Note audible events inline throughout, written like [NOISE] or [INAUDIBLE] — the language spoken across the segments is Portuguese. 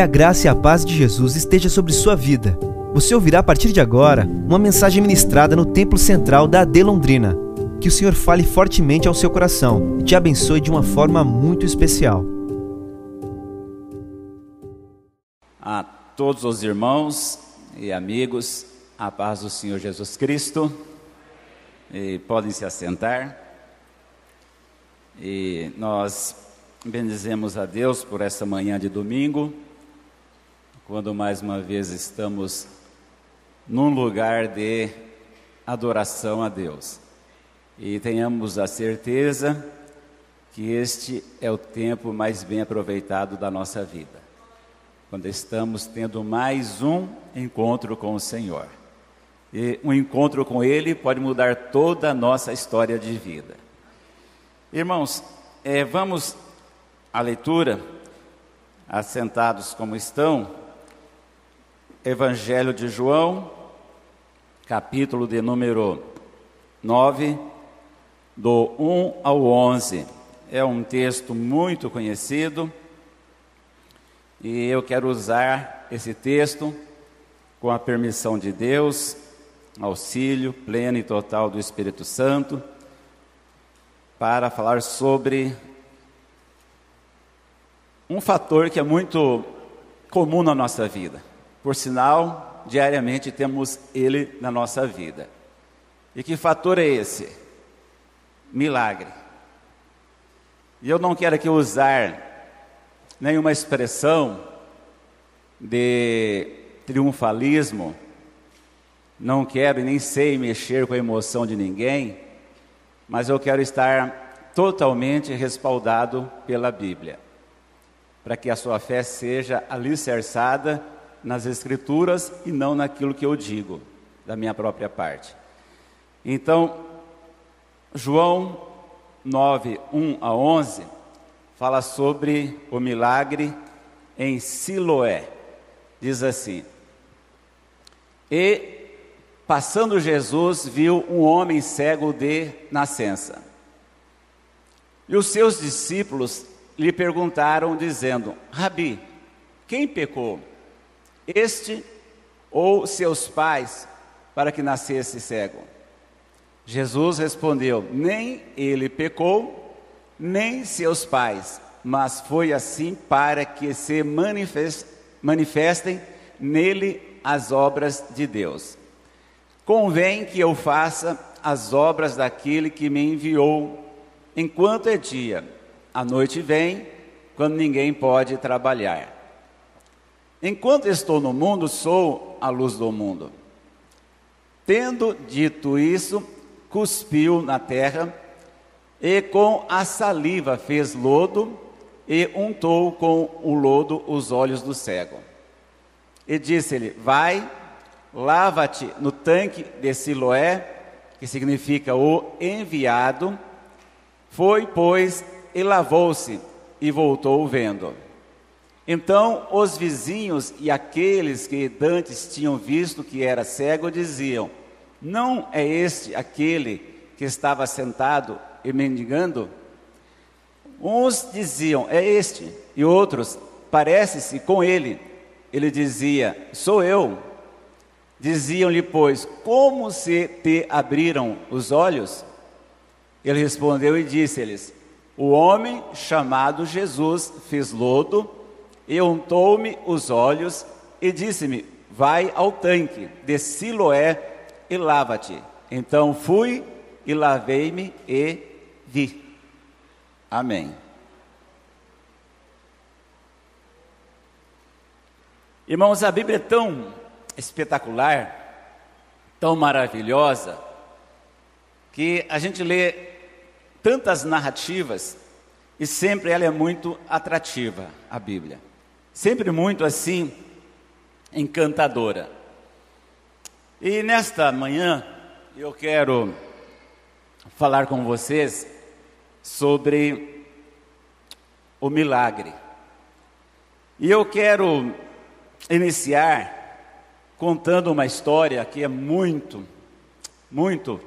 Que a graça e a paz de Jesus esteja sobre sua vida. Você ouvirá a partir de agora uma mensagem ministrada no Templo Central da AD Londrina. Que o Senhor fale fortemente ao seu coração e te abençoe de uma forma muito especial. A todos os irmãos e amigos, a paz do Senhor Jesus Cristo. E podem se assentar. E nós bendizemos a Deus por essa manhã de domingo, quando mais uma vez estamos num lugar de adoração a Deus. E tenhamos a certeza que este é o tempo mais bem aproveitado da nossa vida, quando estamos tendo mais um encontro com o Senhor. E um encontro com Ele pode mudar toda a nossa história de vida. Irmãos, é, vamos à leitura, assentados como estão, Evangelho de João, capítulo de número 9, do 1 ao 11. É um texto muito conhecido e eu quero usar esse texto com a permissão de Deus, auxílio pleno e total do Espírito Santo para falar sobre um fator que é muito comum na nossa vida. Por sinal, diariamente temos ele na nossa vida. E que fator é esse? Milagre. E eu não quero aqui usar nenhuma expressão de triunfalismo, não quero e nem sei mexer com a emoção de ninguém mas eu quero estar totalmente respaldado pela Bíblia, para que a sua fé seja alicerçada nas Escrituras e não naquilo que eu digo, da minha própria parte. Então, João 9, 1 a 11, fala sobre o milagre em Siloé. Diz assim: E Passando Jesus, viu um homem cego de nascença. E os seus discípulos lhe perguntaram, dizendo: Rabi, quem pecou? Este ou seus pais, para que nascesse cego? Jesus respondeu: Nem ele pecou, nem seus pais, mas foi assim para que se manifestem nele as obras de Deus. Convém que eu faça as obras daquele que me enviou, enquanto é dia. A noite vem, quando ninguém pode trabalhar. Enquanto estou no mundo, sou a luz do mundo. Tendo dito isso, cuspiu na terra e com a saliva fez lodo e untou com o lodo os olhos do cego. E disse-lhe: Vai Lava-te no tanque de Siloé, que significa o enviado. Foi, pois, e lavou-se e voltou vendo. Então os vizinhos e aqueles que dantes tinham visto que era cego diziam: Não é este aquele que estava sentado e mendigando? Uns diziam: É este, e outros: Parece-se com ele. Ele dizia: Sou eu. Diziam-lhe, pois, como se te abriram os olhos? Ele respondeu e disse-lhes: O homem chamado Jesus fez lodo e untou-me os olhos e disse-me: Vai ao tanque de Siloé e lava-te. Então fui e lavei-me e vi. Amém. Irmãos, a Bíblia é tão espetacular, tão maravilhosa, que a gente lê tantas narrativas e sempre ela é muito atrativa, a Bíblia. Sempre muito assim, encantadora. E nesta manhã eu quero falar com vocês sobre o milagre. E eu quero iniciar contando uma história que é muito, muito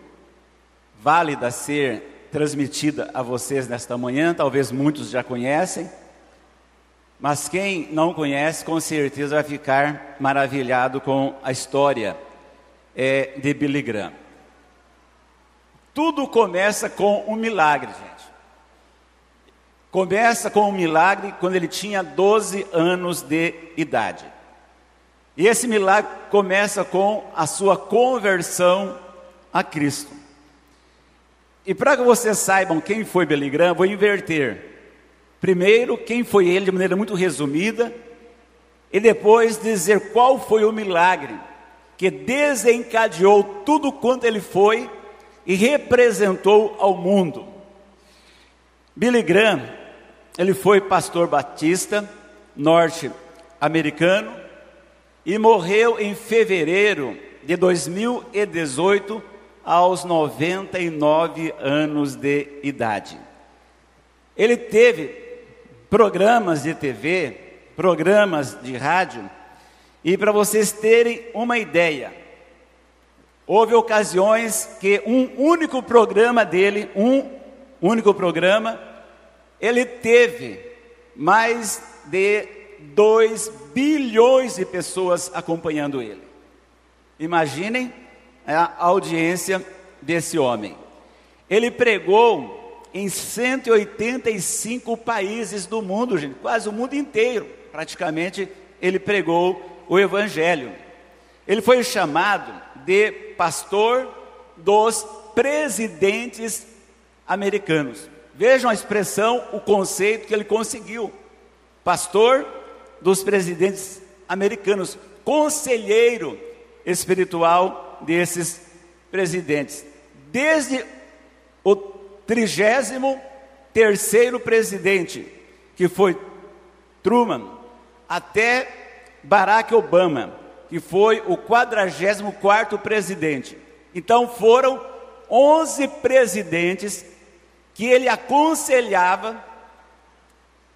válida ser transmitida a vocês nesta manhã, talvez muitos já conhecem, Mas quem não conhece, com certeza vai ficar maravilhado com a história é, de Billy Graham. Tudo começa com um milagre, gente. Começa com um milagre quando ele tinha 12 anos de idade. E esse milagre começa com a sua conversão a Cristo. E para que vocês saibam quem foi Billy Graham, vou inverter. Primeiro, quem foi ele de maneira muito resumida, e depois dizer qual foi o milagre que desencadeou tudo quanto ele foi e representou ao mundo. Billy Graham, ele foi pastor batista norte-americano e morreu em fevereiro de 2018 aos 99 anos de idade. Ele teve programas de TV, programas de rádio, e para vocês terem uma ideia, houve ocasiões que um único programa dele, um único programa, ele teve mais de 2 bilhões de pessoas acompanhando ele. Imaginem a audiência desse homem. Ele pregou em 185 países do mundo, gente, quase o mundo inteiro, praticamente, ele pregou o Evangelho. Ele foi chamado de pastor dos presidentes americanos. Vejam a expressão, o conceito que ele conseguiu. Pastor dos presidentes americanos, conselheiro espiritual desses presidentes. Desde o trigésimo terceiro presidente, que foi Truman, até Barack Obama, que foi o quadragésimo quarto presidente. Então foram 11 presidentes que ele aconselhava.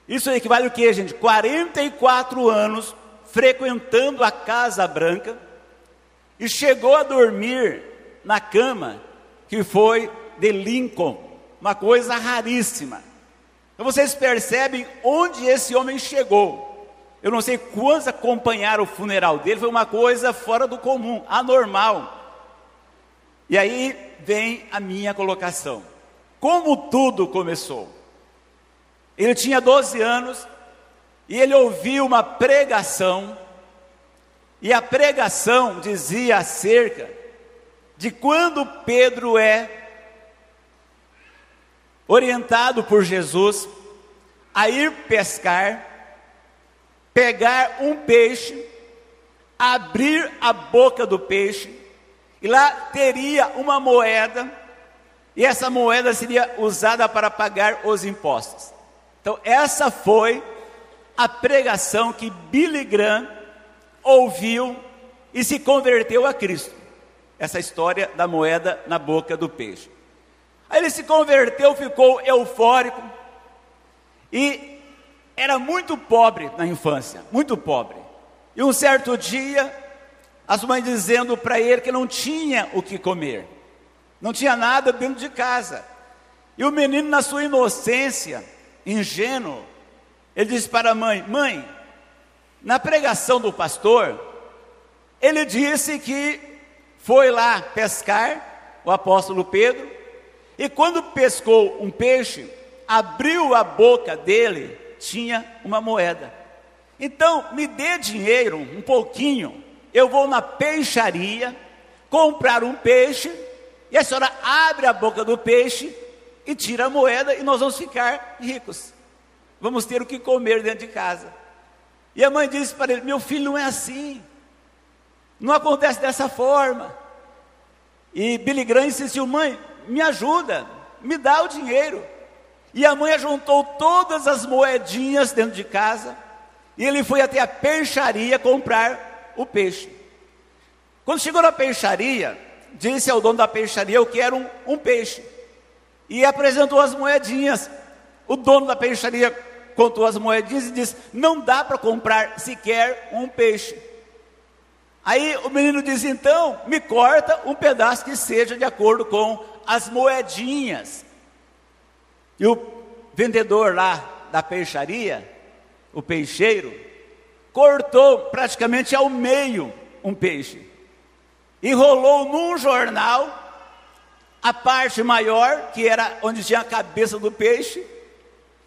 Isso equivale o que, gente? 44 anos frequentando a Casa Branca e chegou a dormir na cama que foi de Lincoln, uma coisa raríssima. Então vocês percebem onde esse homem chegou. Eu não sei quantos acompanharam o funeral dele, foi uma coisa fora do comum, anormal. E aí vem a minha colocação. Como tudo começou? Ele tinha 12 anos e ele ouviu uma pregação, e a pregação dizia acerca de quando Pedro é orientado por Jesus a ir pescar, pegar um peixe, abrir a boca do peixe, e lá teria uma moeda, e essa moeda seria usada para pagar os impostos. Então, essa foi a pregação que Billy Graham ouviu e se converteu a Cristo. Essa história da moeda na boca do peixe. Aí ele se converteu, ficou eufórico e era muito pobre na infância, muito pobre. E um certo dia, as mães dizendo para ele que não tinha o que comer, não tinha nada dentro de casa. E o menino, na sua inocência, ingênuo, ele disse para a mãe: Mãe, na pregação do pastor, ele disse que foi lá pescar, o apóstolo Pedro, e quando pescou um peixe, abriu a boca dele, tinha uma moeda. Então, me dê dinheiro, um pouquinho, eu vou na peixaria, comprar um peixe, e a senhora abre a boca do peixe e tira a moeda, e nós vamos ficar ricos. Vamos ter o que comer dentro de casa. E a mãe disse para ele: Meu filho não é assim, não acontece dessa forma. E Billy Graham insistiu: Mãe, me ajuda, me dá o dinheiro. E a mãe juntou todas as moedinhas dentro de casa, e ele foi até a peixaria comprar o peixe. Quando chegou na peixaria, disse ao dono da peixaria: Eu quero um, um peixe. E apresentou as moedinhas. O dono da peixaria contou as moedinhas e disse: Não dá para comprar sequer um peixe. Aí o menino diz: Então, me corta um pedaço que seja de acordo com as moedinhas. E o vendedor lá da peixaria, o peixeiro, cortou praticamente ao meio um peixe, enrolou num jornal a parte maior, que era onde tinha a cabeça do peixe,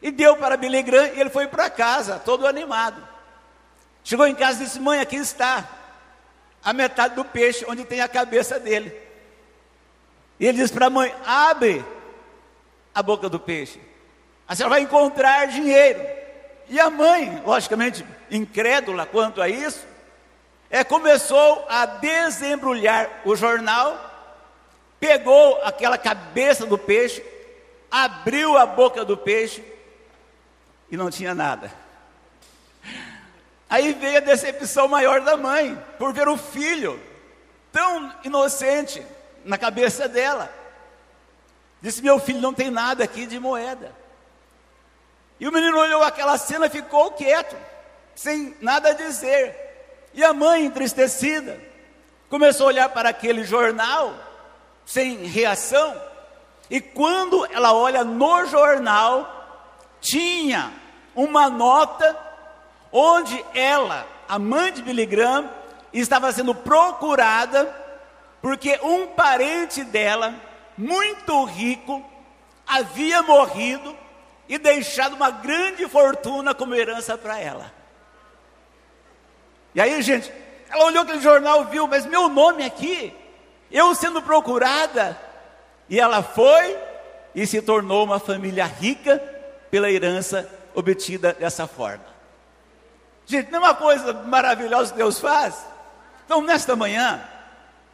e deu para Billy Graham e ele foi para casa, todo animado. Chegou em casa e disse: Mãe, aqui está a metade do peixe, onde tem a cabeça dele. E ele disse para a mãe: Abre a boca do peixe, a senhora vai encontrar dinheiro. E a mãe, logicamente incrédula quanto a isso, é, começou a desembrulhar o jornal, pegou aquela cabeça do peixe, abriu a boca do peixe e não tinha nada. Aí veio a decepção maior da mãe, por ver o filho tão inocente na cabeça dela. Disse: Meu filho não tem nada aqui de moeda. E o menino olhou aquela cena ficou quieto, sem nada a dizer. E a mãe, entristecida, começou a olhar para aquele jornal, sem reação. E quando ela olha no jornal, tinha uma nota onde ela, a mãe de Billy Graham, estava sendo procurada porque um parente dela, muito rico, havia morrido e deixado uma grande fortuna como herança para ela. E aí, gente, ela olhou aquele jornal, viu, mas meu nome aqui, eu sendo procurada, e ela foi e se tornou uma família rica pela herança obtida dessa forma. Gente, não é uma coisa maravilhosa que Deus faz? Então, nesta manhã,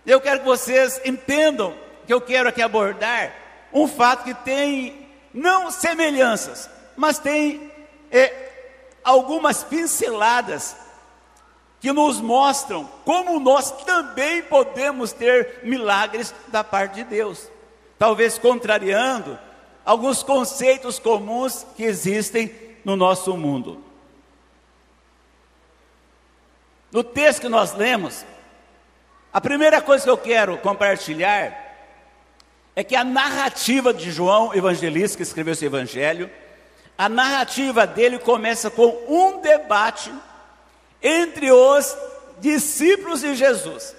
eu quero que vocês entendam que eu quero aqui abordar um fato que tem não semelhanças, mas tem é, algumas pinceladas que nos mostram como nós também podemos ter milagres da parte de Deus, talvez contrariando alguns conceitos comuns que existem no nosso mundo. No texto que nós lemos, a primeira coisa que eu quero compartilhar é que a narrativa de João Evangelista, que escreveu esse evangelho, a narrativa dele começa com um debate entre os discípulos de Jesus.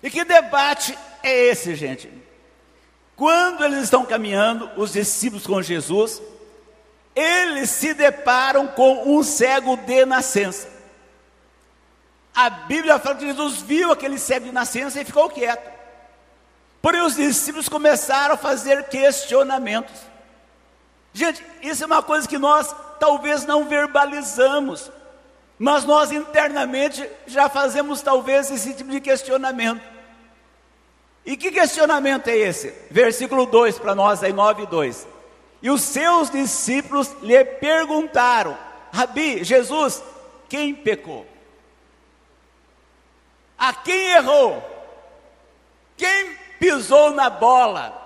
E que debate é esse, gente? Quando eles estão caminhando, os discípulos com Jesus, eles se deparam com um cego de nascença. A Bíblia fala que Jesus viu aquele cego de nascença e ficou quieto. Porém, os discípulos começaram a fazer questionamentos. Gente, isso é uma coisa que nós talvez não verbalizamos, mas nós internamente já fazemos talvez esse tipo de questionamento. E que questionamento é esse? Versículo 2 para nós, aí 9 e 2. E os seus discípulos lhe perguntaram: Rabi, Jesus, quem pecou? A quem errou? Quem pisou na bola?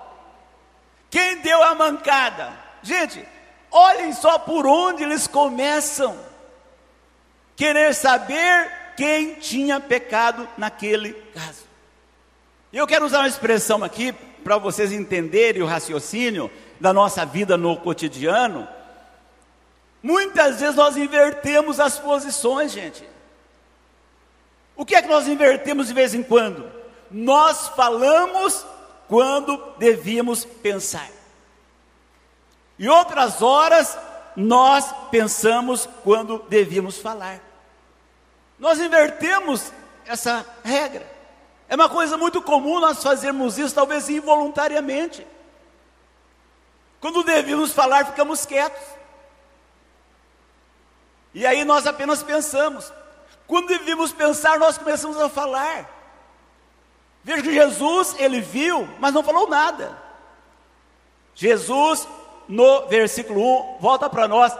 Quem deu a mancada? Gente, olhem só por onde eles começam. Querer saber quem tinha pecado naquele caso. Eu quero usar uma expressão aqui para vocês entenderem o raciocínio da nossa vida no cotidiano. Muitas vezes nós invertemos as posições, gente. O que é que nós invertemos de vez em quando? Nós falamos quando devíamos pensar. E outras horas nós pensamos quando devíamos falar. Nós invertemos essa regra. É uma coisa muito comum nós fazermos isso, talvez involuntariamente. Quando devíamos falar, ficamos quietos. E aí nós apenas pensamos. Quando devíamos pensar, nós começamos a falar. Veja que Jesus, ele viu, mas não falou nada. Jesus, no versículo 1, volta para nós.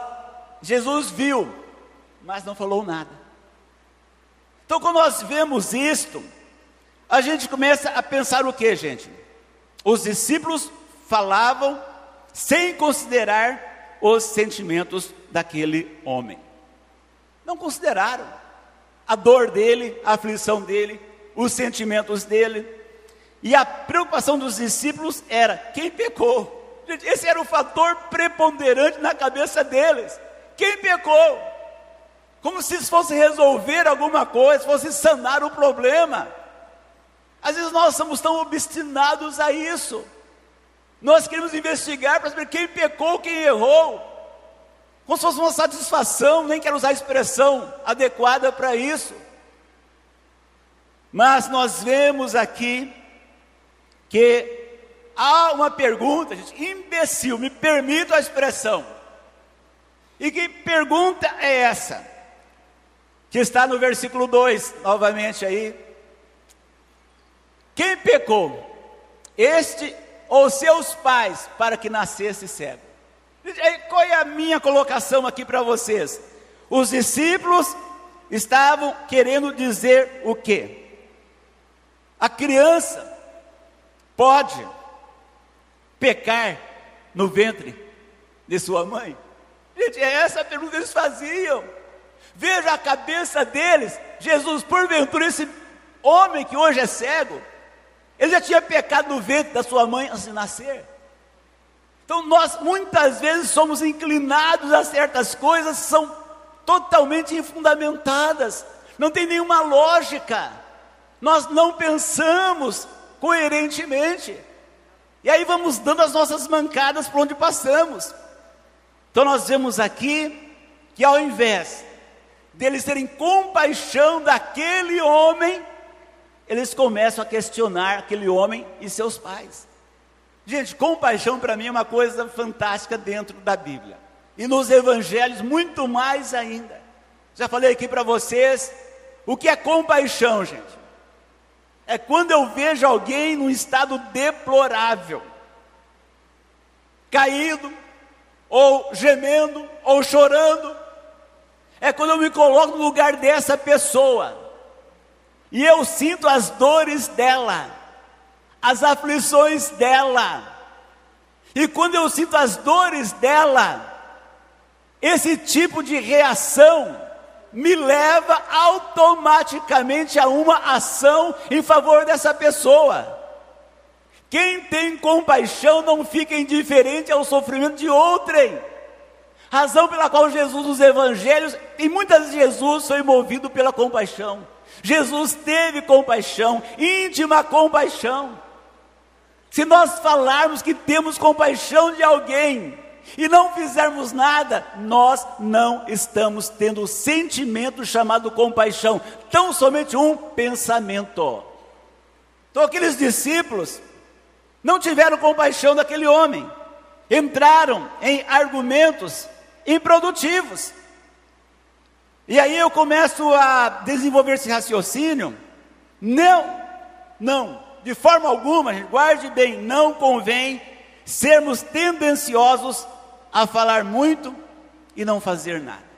Jesus viu, mas não falou nada. Então, quando nós vemos isto, a gente começa a pensar o que, gente? Os discípulos falavam sem considerar os sentimentos daquele homem. Não consideraram a dor dele, a aflição dele, os sentimentos dele. E a preocupação dos discípulos era: quem pecou? Esse era o fator preponderante na cabeça deles. Quem pecou? como se isso fosse resolver alguma coisa, fosse sanar o problema. Às vezes nós somos tão obstinados a isso. Nós queremos investigar para saber quem pecou, quem errou. Como se fosse uma satisfação, nem quero usar a expressão adequada para isso. Mas nós vemos aqui que há uma pergunta, gente, imbecil, me permito a expressão. E que pergunta é essa? Que está no versículo 2, novamente aí. Quem pecou? Este ou seus pais, para que nascesse cego? Qual é a minha colocação aqui para vocês? Os discípulos estavam querendo dizer o quê? A criança pode pecar no ventre de sua mãe? Gente, é essa a pergunta que eles faziam. Veja a cabeça deles. Jesus, porventura, esse homem que hoje é cego, ele já tinha pecado no ventre da sua mãe antes de nascer. Então, nós muitas vezes somos inclinados a certas coisas que são totalmente infundamentadas, não tem nenhuma lógica nós não pensamos coerentemente. E aí vamos dando as nossas mancadas por onde passamos. Então nós vemos aqui que ao invés deles terem compaixão daquele homem, eles começam a questionar aquele homem e seus pais. Gente, compaixão para mim é uma coisa fantástica dentro da Bíblia. E nos evangelhos muito mais ainda. Já falei aqui para vocês o que é compaixão, gente é quando eu vejo alguém num estado deplorável, caído, ou gemendo, ou chorando. É quando eu me coloco no lugar dessa pessoa, e eu sinto as dores dela, as aflições dela, e quando eu sinto as dores dela, esse tipo de reação me leva automaticamente a uma ação em favor dessa pessoa. Quem tem compaixão não fica indiferente ao sofrimento de outrem. Razão pela qual Jesus nos evangelhos, e muitas vezes Jesus foi movido pela compaixão. Jesus teve compaixão, íntima compaixão. Se nós falarmos que temos compaixão de alguém, e não fizermos nada, nós não estamos tendo o sentimento chamado compaixão, tão somente um pensamento. Então, aqueles discípulos não tiveram compaixão daquele homem, entraram em argumentos improdutivos. E aí eu começo a desenvolver esse raciocínio. Não, não, de forma alguma, guarde bem, não convém sermos tendenciosos a falar muito e não fazer nada.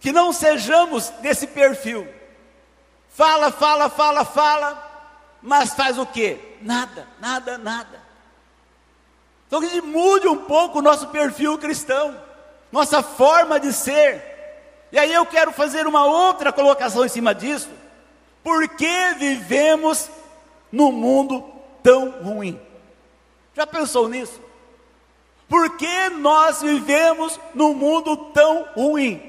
Que não sejamos desse perfil. Fala, fala, fala, fala, mas faz o quê? Nada, nada, nada. Então que a gente mude um pouco o nosso perfil cristão, nossa forma de ser. E aí eu quero fazer uma outra colocação em cima disso. Por que vivemos num mundo tão ruim? Já pensou nisso? Por que nós vivemos num mundo tão ruim?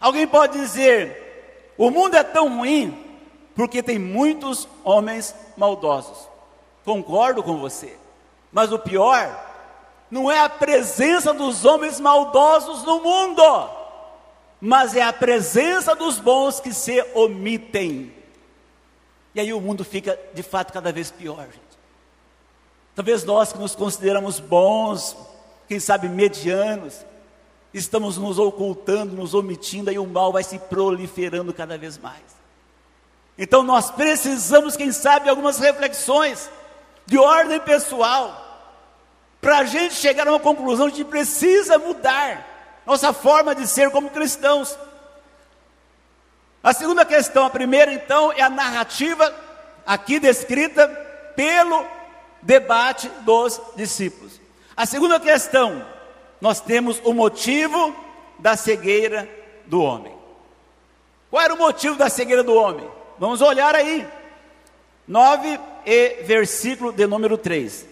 Alguém pode dizer: o mundo é tão ruim porque tem muitos homens maldosos. Concordo com você. Mas o pior não é a presença dos homens maldosos no mundo, mas é a presença dos bons que se omitem. E aí o mundo fica de fato cada vez pior, gente. Talvez nós que nos consideramos bons, quem sabe medianos, estamos nos ocultando, nos omitindo, e o mal vai se proliferando cada vez mais. Então nós precisamos, quem sabe, algumas reflexões de ordem pessoal, para a gente chegar a uma conclusão de que precisa mudar nossa forma de ser como cristãos. A segunda questão, a primeira então, é a narrativa aqui descrita pelo debate dos discípulos. A segunda questão, nós temos o motivo da cegueira do homem. Qual era o motivo da cegueira do homem? Vamos olhar aí. 9 e versículo de número 3.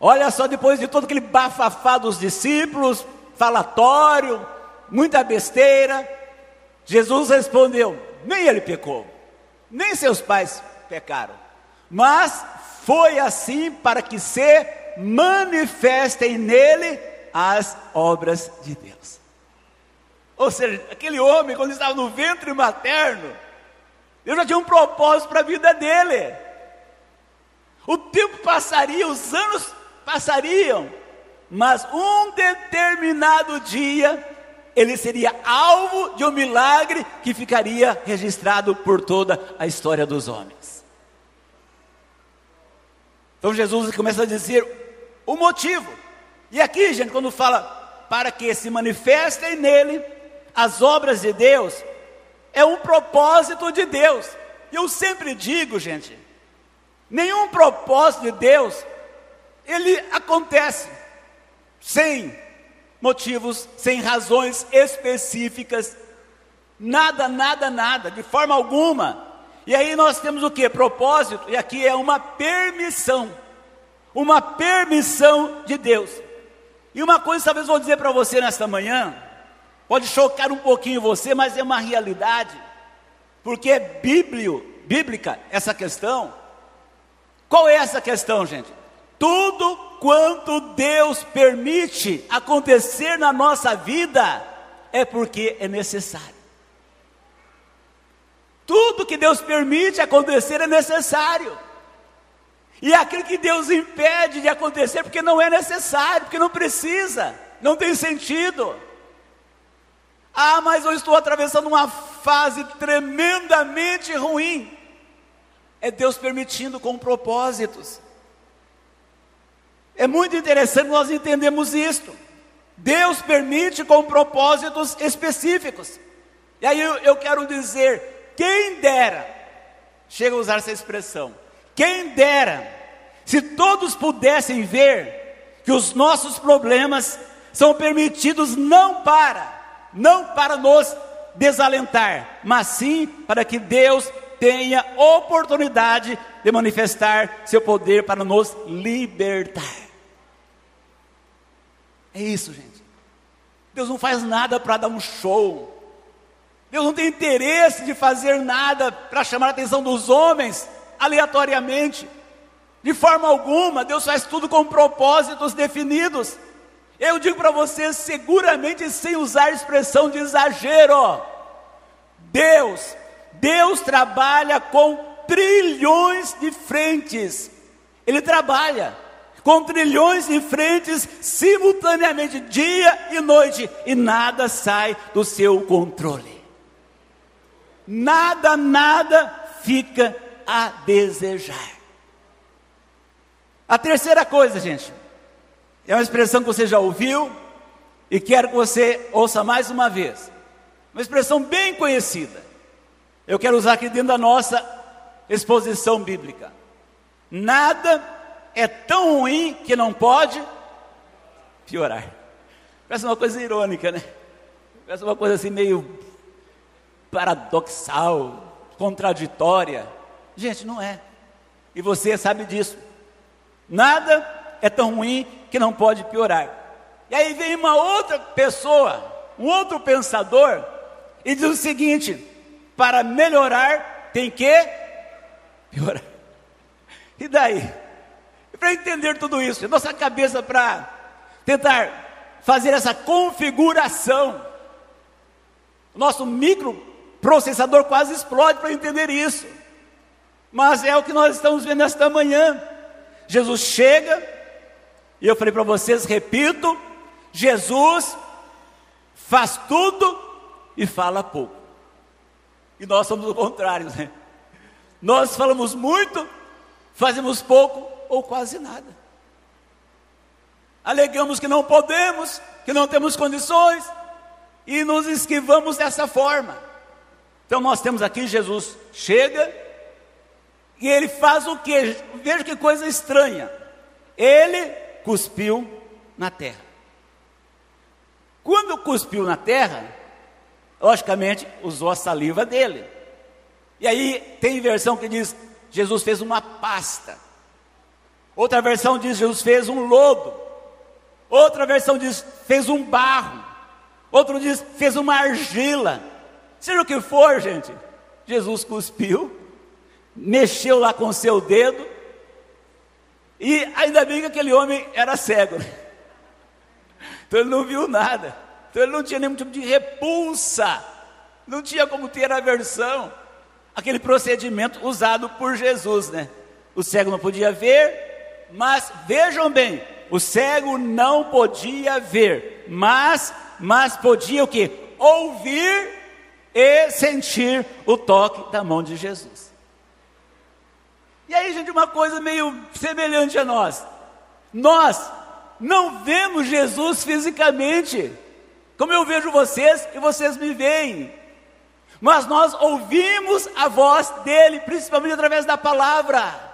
Olha só, depois de todo aquele bafafá dos discípulos, falatório, muita besteira, Jesus respondeu: nem ele pecou, nem seus pais pecaram, mas foi assim para que se manifestem nele as obras de Deus. Ou seja, aquele homem, quando estava no ventre materno, Deus já tinha um propósito para a vida dele. O tempo passaria, os anos passariam, mas um determinado dia ele seria alvo de um milagre que ficaria registrado por toda a história dos homens. Então Jesus começa a dizer o motivo. E aqui, gente, quando fala para que se manifestem nele as obras de Deus, é um propósito de Deus. Eu sempre digo, gente, nenhum propósito de Deus ele acontece sem motivos, sem razões específicas, nada, nada, nada, de forma alguma. E aí nós temos o que? Propósito, e aqui é uma permissão, uma permissão de Deus. E uma coisa talvez vou dizer para você nesta manhã, pode chocar um pouquinho você, mas é uma realidade, porque é bíblio, bíblica essa questão. Qual é essa questão, gente? Tudo quanto Deus permite acontecer na nossa vida é porque é necessário. Tudo que Deus permite acontecer é necessário. E aquilo que Deus impede de acontecer porque não é necessário, porque não precisa, não tem sentido. Ah, mas eu estou atravessando uma fase tremendamente ruim. É Deus permitindo com propósitos. É muito interessante nós entendemos isto. Deus permite com propósitos específicos. E aí eu, eu quero dizer, quem dera, chega a usar essa expressão, quem dera, se todos pudessem ver que os nossos problemas são permitidos não para, não para nos desalentar, mas sim para que Deus tenha oportunidade de manifestar seu poder para nos libertar. É isso, gente. Deus não faz nada para dar um show. Deus não tem interesse de fazer nada para chamar a atenção dos homens aleatoriamente. De forma alguma, Deus faz tudo com propósitos definidos. Eu digo para vocês, seguramente sem usar expressão de exagero. Deus, Deus trabalha com trilhões de frentes. Ele trabalha com trilhões de frentes simultaneamente, dia e noite, e nada sai do seu controle. Nada, nada fica a desejar. A terceira coisa, gente, é uma expressão que você já ouviu e quero que você ouça mais uma vez. Uma expressão bem conhecida. Eu quero usar aqui dentro da nossa exposição bíblica. Nada é tão ruim que não pode piorar. Parece uma coisa irônica, né? Parece uma coisa assim meio paradoxal, contraditória. Gente, não é. E você sabe disso. Nada é tão ruim que não pode piorar. E aí vem uma outra pessoa, um outro pensador, e diz o seguinte: para melhorar tem que piorar. E daí? Para entender tudo isso, nossa cabeça para tentar fazer essa configuração. Nosso microprocessador quase explode para entender isso. Mas é o que nós estamos vendo esta manhã. Jesus chega, e eu falei para vocês, repito, Jesus faz tudo e fala pouco. E nós somos o contrário, né? Nós falamos muito, fazemos pouco ou quase nada. Alegamos que não podemos, que não temos condições e nos esquivamos dessa forma. Então nós temos aqui Jesus chega e ele faz o que? Veja que coisa estranha. Ele cuspiu na terra. Quando cuspiu na terra, logicamente usou a saliva dele. E aí tem versão que diz: Jesus fez uma pasta Outra versão diz: Jesus fez um lodo. Outra versão diz: fez um barro. Outro diz: fez uma argila. Seja o que for, gente, Jesus cuspiu, mexeu lá com seu dedo, e ainda bem que aquele homem era cego. Então ele não viu nada. Então ele não tinha nenhum tipo de repulsa. Não tinha como ter aversão. Aquele procedimento usado por Jesus, né? O cego não podia ver, mas vejam bem, o cego não podia ver, mas mas podia o que? Ouvir e sentir o toque da mão de Jesus. E aí, gente, uma coisa meio semelhante a nós. Nós não vemos Jesus fisicamente, como eu vejo vocês e vocês me veem. Mas nós ouvimos a voz dele, principalmente através da palavra.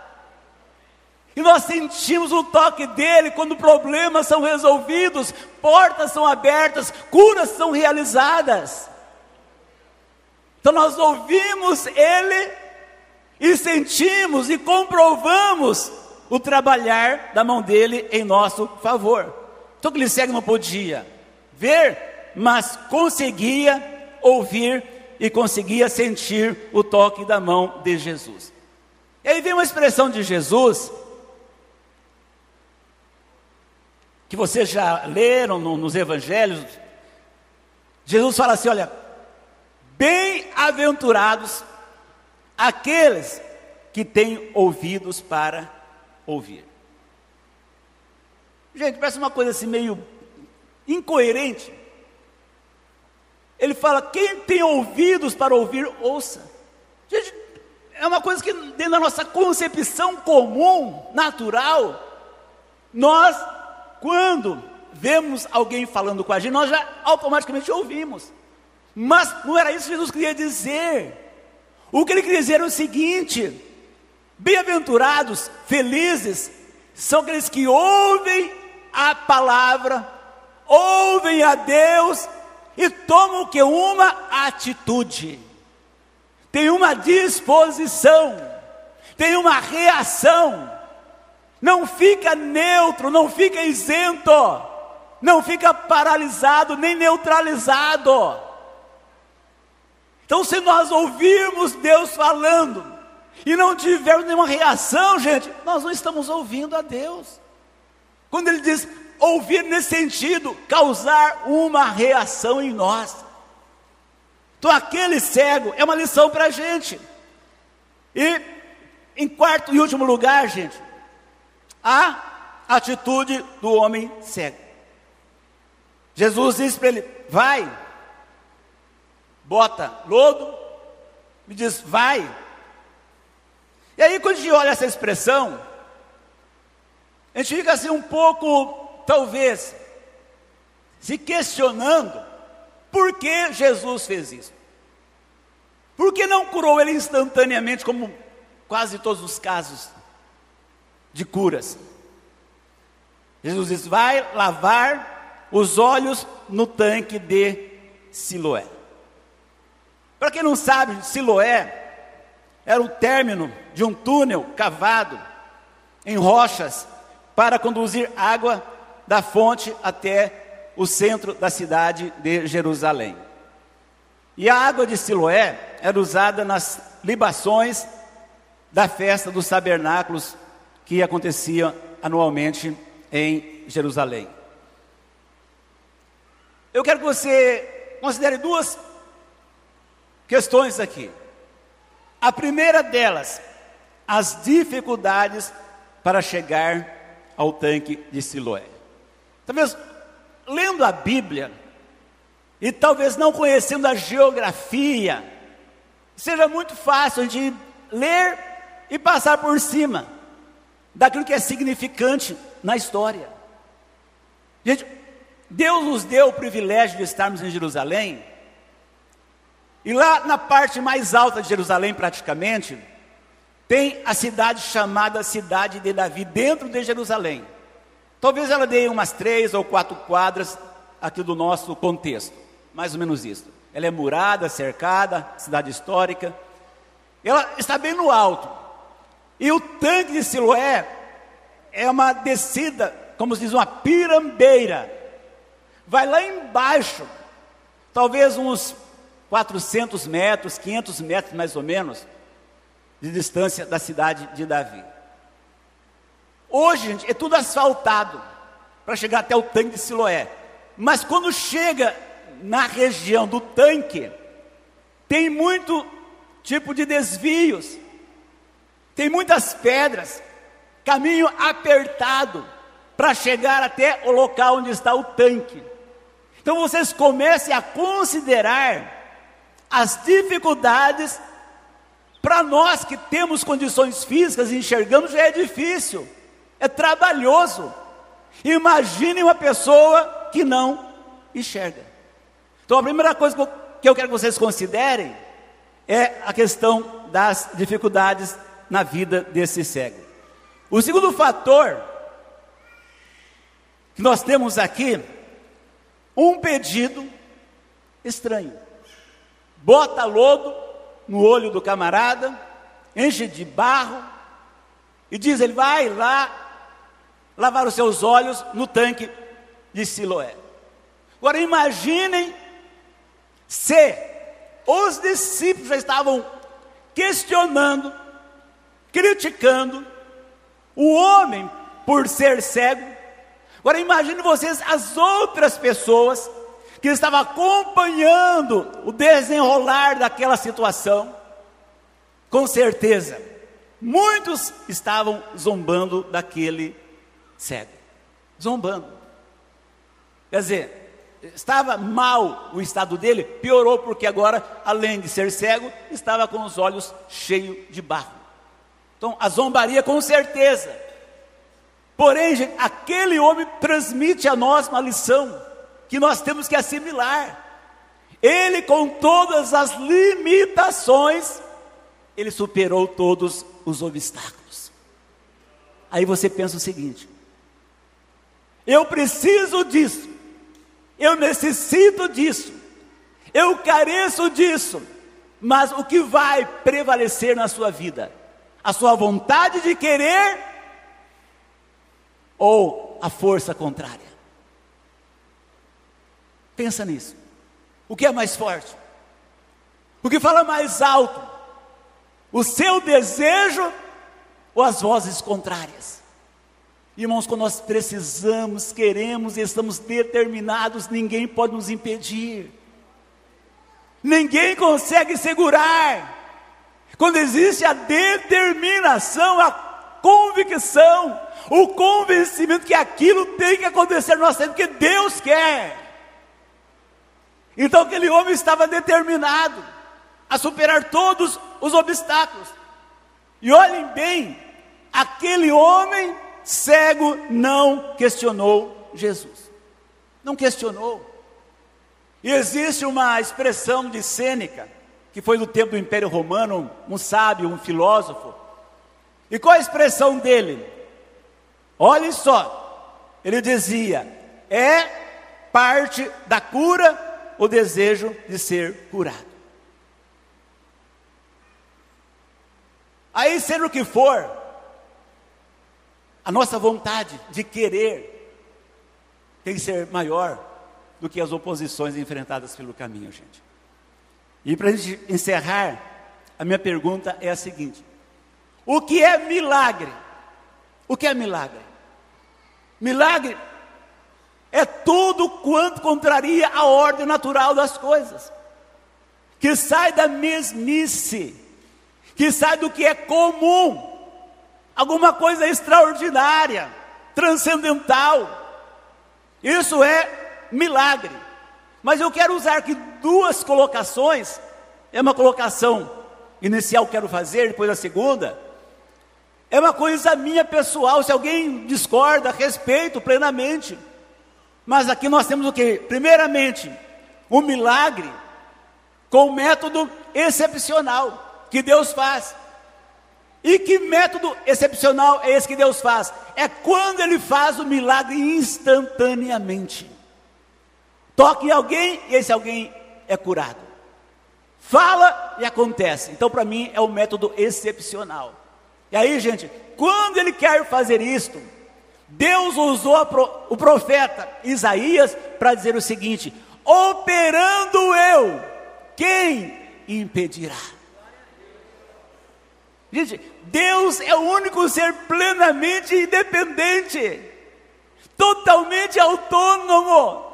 E nós sentimos o toque dele quando problemas são resolvidos, portas são abertas, curas são realizadas. Então nós ouvimos ele e sentimos e comprovamos o trabalhar da mão dele em nosso favor. Então segue não podia ver, mas conseguia ouvir e conseguia sentir o toque da mão de Jesus. E aí vem uma expressão de Jesus que vocês já leram no, nos evangelhos, Jesus fala assim: olha, bem-aventurados aqueles que têm ouvidos para ouvir. Gente, parece uma coisa assim meio incoerente. Ele fala: quem tem ouvidos para ouvir, ouça. Gente, é uma coisa que dentro da nossa concepção comum, natural, nós quando vemos alguém falando com a gente, nós já automaticamente ouvimos. Mas não era isso que Jesus queria dizer. O que ele queria dizer era o seguinte: bem-aventurados, felizes, são aqueles que ouvem a palavra, ouvem a Deus e tomam que? Uma atitude, tem uma disposição, tem uma reação não fica neutro, não fica isento, não fica paralisado nem neutralizado. Então, se nós ouvirmos Deus falando e não tivermos nenhuma reação, gente, nós não estamos ouvindo a Deus. Quando ele diz ouvir nesse sentido, causar uma reação em nós. Então, aquele cego é uma lição para a gente. E, em quarto e último lugar, gente, a atitude do homem cego. Jesus disse para ele: vai, bota lodo, me diz, vai. E aí, quando a gente olha essa expressão, a gente fica assim um pouco, talvez, se questionando por que Jesus fez isso. Por que não curou ele instantaneamente, como quase todos os casos de curas. Jesus diz: vai lavar os olhos no tanque de Siloé. Para quem não sabe, Siloé era o término de um túnel cavado em rochas para conduzir água da fonte até o centro da cidade de Jerusalém. E a água de Siloé era usada nas libações da festa dos tabernáculos que acontecia anualmente em Jerusalém. Eu quero que você considere duas questões aqui. A primeira delas, as dificuldades para chegar ao tanque de Siloé. Talvez lendo a Bíblia e talvez não conhecendo a geografia, seja muito fácil de ler e passar por cima daquilo que é significante na história. Gente, Deus nos deu o privilégio de estarmos em Jerusalém, e lá na parte mais alta de Jerusalém, praticamente, tem a cidade chamada Cidade de Davi, dentro de Jerusalém. Talvez ela dê umas três ou quatro quadras aqui do nosso contexto, mais ou menos isso. Ela é murada, cercada, cidade histórica. Ela está bem no alto. E o tanque de Siloé é uma descida, como se diz, uma pirambeira. Vai lá embaixo, talvez uns 400 metros, 500 metros mais ou menos, de distância da cidade de Davi. Hoje, gente, é tudo asfaltado para chegar até o tanque de Siloé. Mas quando chega na região do tanque, tem muito tipo de desvios, tem muitas pedras, caminho apertado para chegar até o local onde está o tanque. Então vocês comecem a considerar as dificuldades para nós que temos condições físicas e enxergamos já é difícil, é trabalhoso. Imagine uma pessoa que não enxerga. Então a primeira coisa que eu quero que vocês considerem é a questão das dificuldades na vida desse cego. O segundo fator que nós temos aqui, um pedido estranho. Bota lodo no olho do camarada, enche de barro e diz: ele vai lá lavar os seus olhos no tanque de Siloé. Agora imaginem se os discípulos já estavam questionando, criticando o homem por ser cego. Agora imagine vocês as outras pessoas que estavam acompanhando o desenrolar daquela situação. Com certeza, muitos estavam zombando daquele cego. Zombando. Quer dizer, estava mal o estado dele, piorou porque agora, além de ser cego, estava com os olhos cheios de barro. Então, a zombaria com certeza. Porém, gente, aquele homem transmite a nós uma lição que nós temos que assimilar. Ele, com todas as limitações, ele superou todos os obstáculos. Aí você pensa o seguinte: eu preciso disso, eu necessito disso, eu careço disso, mas o que vai prevalecer na sua vida? A sua vontade de querer ou a força contrária? Pensa nisso. O que é mais forte? O que fala mais alto? O seu desejo ou as vozes contrárias? Irmãos, quando nós precisamos, queremos e estamos determinados, ninguém pode nos impedir. Ninguém consegue segurar. Quando existe a determinação, a convicção, o convencimento que aquilo tem que acontecer no nosso tempo, porque Deus quer. Então aquele homem estava determinado a superar todos os obstáculos. E olhem bem, aquele homem cego não questionou Jesus. Não questionou. E existe uma expressão de Sêneca, que foi do tempo do Império Romano, um sábio, um filósofo. E qual a expressão dele? Olhem só, ele dizia: é parte da cura o desejo de ser curado. Aí, sendo o que for, a nossa vontade de querer tem que ser maior do que as oposições enfrentadas pelo caminho, gente. E para a gente encerrar, a minha pergunta é a seguinte: o que é milagre? O que é milagre? Milagre é tudo quanto contraria a ordem natural das coisas, que sai da mesmice, que sai do que é comum alguma coisa extraordinária, transcendental. Isso é milagre. Mas eu quero usar aqui duas colocações. É uma colocação inicial que quero fazer, depois a segunda. É uma coisa minha pessoal. Se alguém discorda, respeito plenamente. Mas aqui nós temos o que? Primeiramente, o um milagre com um método excepcional que Deus faz. E que método excepcional é esse que Deus faz? É quando Ele faz o milagre instantaneamente. Toque em alguém e esse alguém é curado. Fala e acontece. Então, para mim, é um método excepcional. E aí, gente, quando Ele quer fazer isto, Deus usou o profeta Isaías para dizer o seguinte: operando eu, quem impedirá? Gente, Deus é o único ser plenamente independente, totalmente autônomo.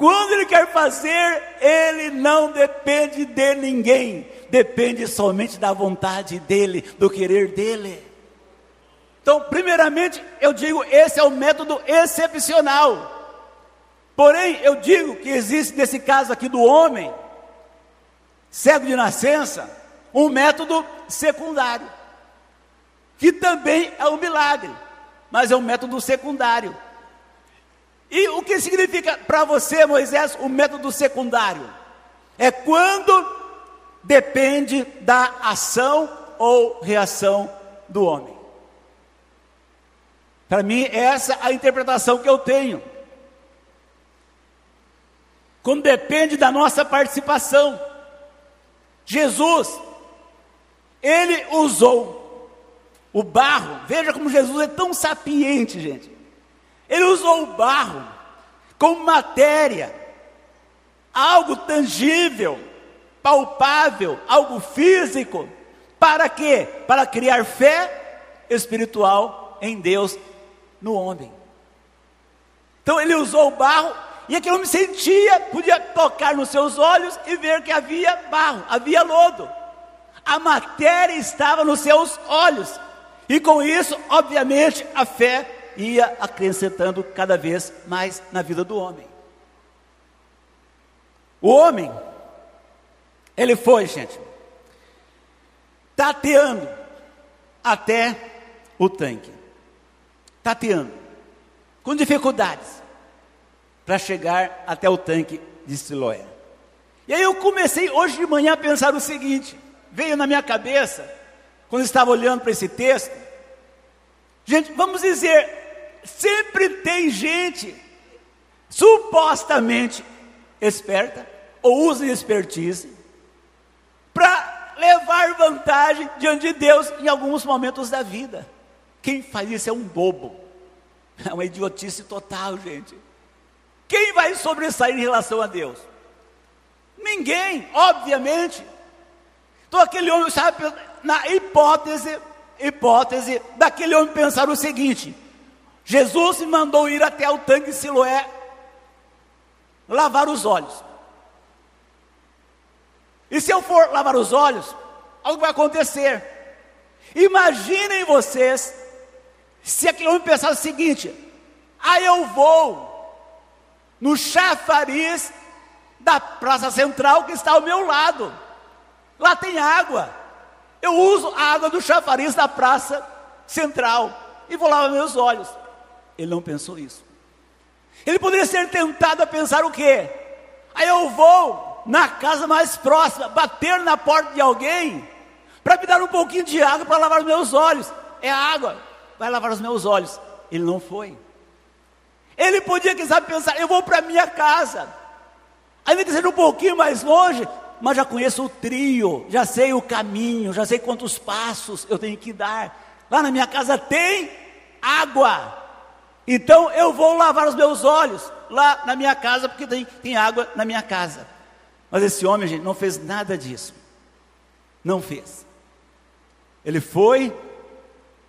Quando Ele quer fazer, Ele não depende de ninguém, depende somente da vontade dEle, do querer dEle. Então, primeiramente, eu digo, esse é o método excepcional. Porém, eu digo que existe nesse caso aqui do homem, cego de nascença, um método secundário, que também é um milagre, mas é um método secundário. E o que significa para você, Moisés, o método secundário? É quando depende da ação ou reação do homem. Para mim, essa é a interpretação que eu tenho. Quando depende da nossa participação. Jesus, ele usou o barro. Veja como Jesus é tão sapiente, gente. Ele usou o barro como matéria, algo tangível, palpável, algo físico. Para quê? Para criar fé espiritual em Deus no homem. Então ele usou o barro e aquele homem sentia, podia tocar nos seus olhos e ver que havia barro, havia lodo. A matéria estava nos seus olhos. E com isso, obviamente, a fé ia acrescentando cada vez mais na vida do homem. O homem, ele foi, gente, tateando até o tanque tateando, com dificuldades, para chegar até o tanque de Siloé. E aí eu comecei hoje de manhã a pensar o seguinte: veio na minha cabeça, quando estava olhando para esse texto, gente, vamos dizer, sempre tem gente supostamente esperta, ou usa expertise, para levar vantagem diante de Deus em alguns momentos da vida. Quem faz isso é um bobo. [LAUGHS] É uma idiotice total, gente. Quem vai sobressair em relação a Deus? Ninguém, obviamente. Então aquele homem sabe na hipótese, hipótese daquele homem pensar o seguinte: Jesus me mandou ir até o tanque Siloé lavar os olhos. E se eu for lavar os olhos, algo vai acontecer. Imaginem vocês se aquele homem pensar o seguinte: aí eu vou no chafariz da praça central que está ao meu lado, lá tem água. Eu uso a água do chafariz da praça central e vou lavar meus olhos. Ele não pensou isso. Ele poderia ser tentado a pensar o quê? Aí eu vou na casa mais próxima, bater na porta de alguém, para me dar um pouquinho de água para lavar meus olhos. É água vai lavar os meus olhos. Ele não foi. Ele podia, quem sabe, pensar: eu vou para minha casa. Ainda que seja um pouquinho mais longe, mas já conheço o trio, já sei o caminho, já sei quantos passos eu tenho que dar. Lá na minha casa tem água. Então eu vou lavar os meus olhos lá na minha casa, porque tem, tem água na minha casa. Mas esse homem, gente, não fez nada disso. Não fez. Ele foi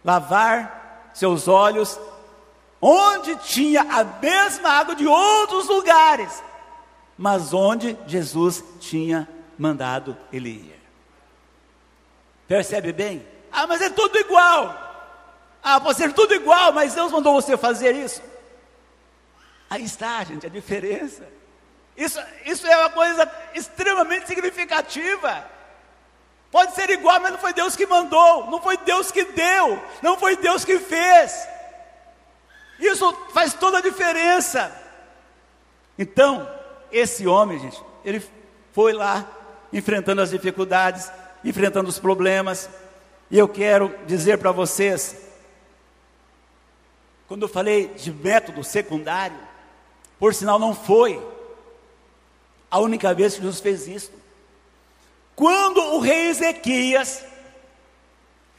lavar seus olhos, onde tinha a mesma água de outros lugares, mas onde Jesus tinha mandado ele ir. Percebe bem? Ah, mas é tudo igual. Ah, pode ser tudo igual, mas Deus mandou você fazer isso. Aí está, gente, a diferença. Isso, isso é uma coisa extremamente significativa. Pode ser igual, mas não foi Deus que mandou, não foi Deus que deu, não foi Deus que fez. Isso faz toda a diferença. Então, esse homem, gente, ele foi lá enfrentando as dificuldades, enfrentando os problemas. E eu quero dizer para vocês, quando eu falei de método secundário, por sinal não foi a única vez que Jesus fez isso. Quando o rei Ezequias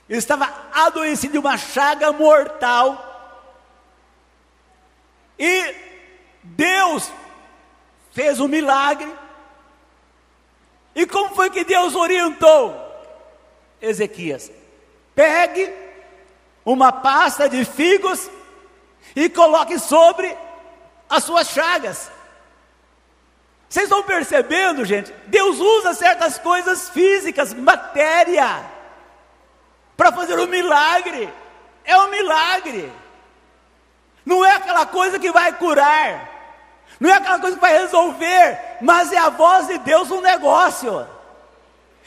estava adoecido de uma chaga mortal, E Deus fez um milagre. E como foi que Deus orientou Ezequias? Pegue uma pasta de figos e coloque sobre as suas chagas. Vocês estão percebendo, gente? Deus usa certas coisas físicas, matéria, para fazer um milagre. É um milagre. Não é aquela coisa que vai curar, não é aquela coisa que vai resolver, mas é a voz de Deus no negócio,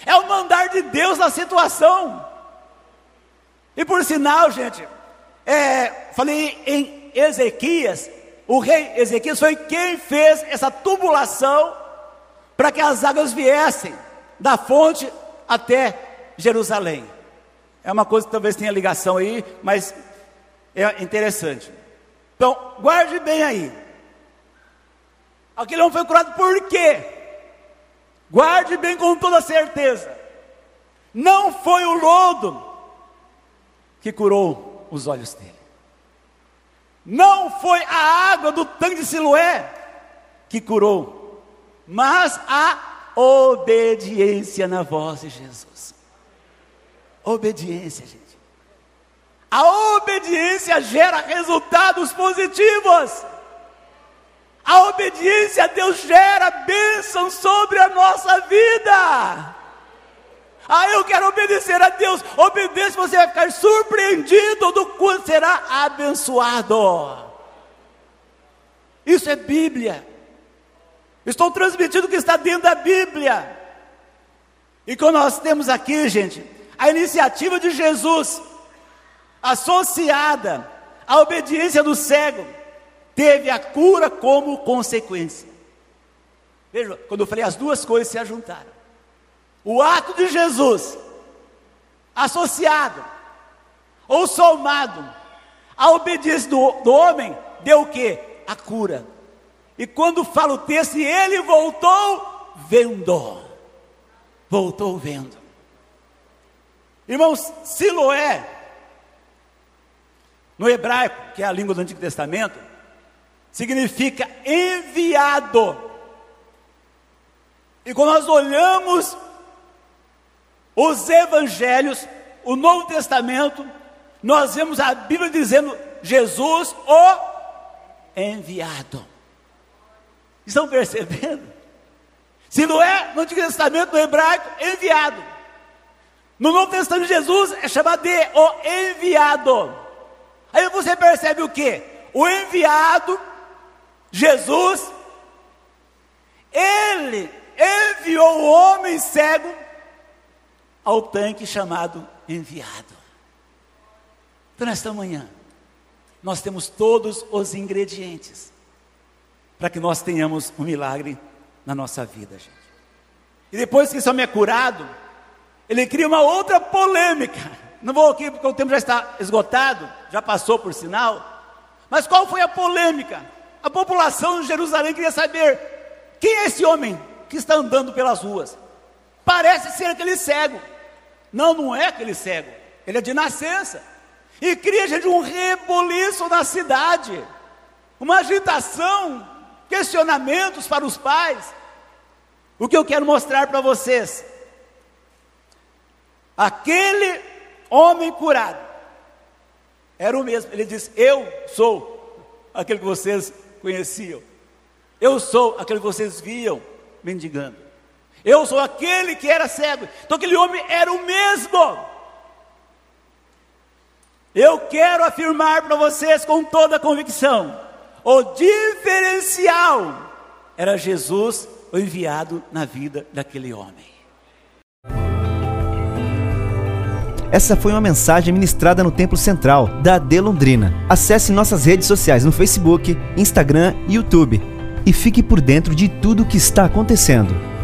é o mandar de Deus na situação. E por sinal, gente, é, falei em Ezequias, o rei Ezequias foi quem fez essa tubulação para que as águas viessem da fonte até Jerusalém. É uma coisa que talvez tenha ligação aí, mas é interessante. Então, guarde bem aí. Aquele homem foi curado por quê? Guarde bem com toda certeza. Não foi o lodo que curou os olhos dele. Não foi a água do tanque de Siloé que curou, mas a obediência na voz de Jesus. Obediência, gente. A obediência gera resultados positivos. A obediência a Deus gera bênção sobre a nossa vida. Ah, eu quero obedecer a Deus. Obedeça, você vai ficar surpreendido do quanto será abençoado. Isso é Bíblia. Estou transmitindo o que está dentro da Bíblia. E quando nós temos aqui, gente, a iniciativa de Jesus associada à obediência do cego, teve a cura como consequência. Veja, quando eu falei as duas coisas se ajuntaram. O ato de Jesus, associado ou somado à obediência do, do homem, deu o que? A cura. E quando fala o texto, ele voltou vendo. Voltou vendo. Irmãos, Siloé no hebraico, que é a língua do Antigo Testamento, significa enviado. E quando nós olhamos os evangelhos, o Novo Testamento, nós vemos a Bíblia dizendo Jesus o enviado. Estão percebendo? Se não é no Antigo Testamento, no hebraico, enviado. No Novo Testamento, Jesus é chamado de o enviado. Aí você percebe o que? O enviado, Jesus, ele enviou o homem cego ao tanque chamado enviado. Então, nesta manhã, nós temos todos os ingredientes para que nós tenhamos um milagre na nossa vida, gente. E depois que esse homem é curado, ele cria uma outra polêmica. Não vou aqui porque o tempo já está esgotado, já passou por sinal. Mas qual foi a polêmica? A população de Jerusalém queria saber quem é esse homem que está andando pelas ruas. Parece ser aquele cego. Não, não é aquele cego. Ele é de nascença. E cria, gente, um reboliço na cidade. Uma agitação, questionamentos para os pais. O que eu quero mostrar para vocês? Aquele homem curado. Era o mesmo. Ele disse: Eu sou aquele que vocês conheciam. Eu sou aquele que vocês viam mendigando. Eu sou aquele que era cego. Então aquele homem era o mesmo. Eu quero afirmar para vocês com toda a convicção: o diferencial era Jesus, o enviado na vida daquele homem. Essa foi uma mensagem ministrada no Templo Central da AD Londrina. Acesse nossas redes sociais no Facebook, Instagram e YouTube e fique por dentro de tudo o que está acontecendo.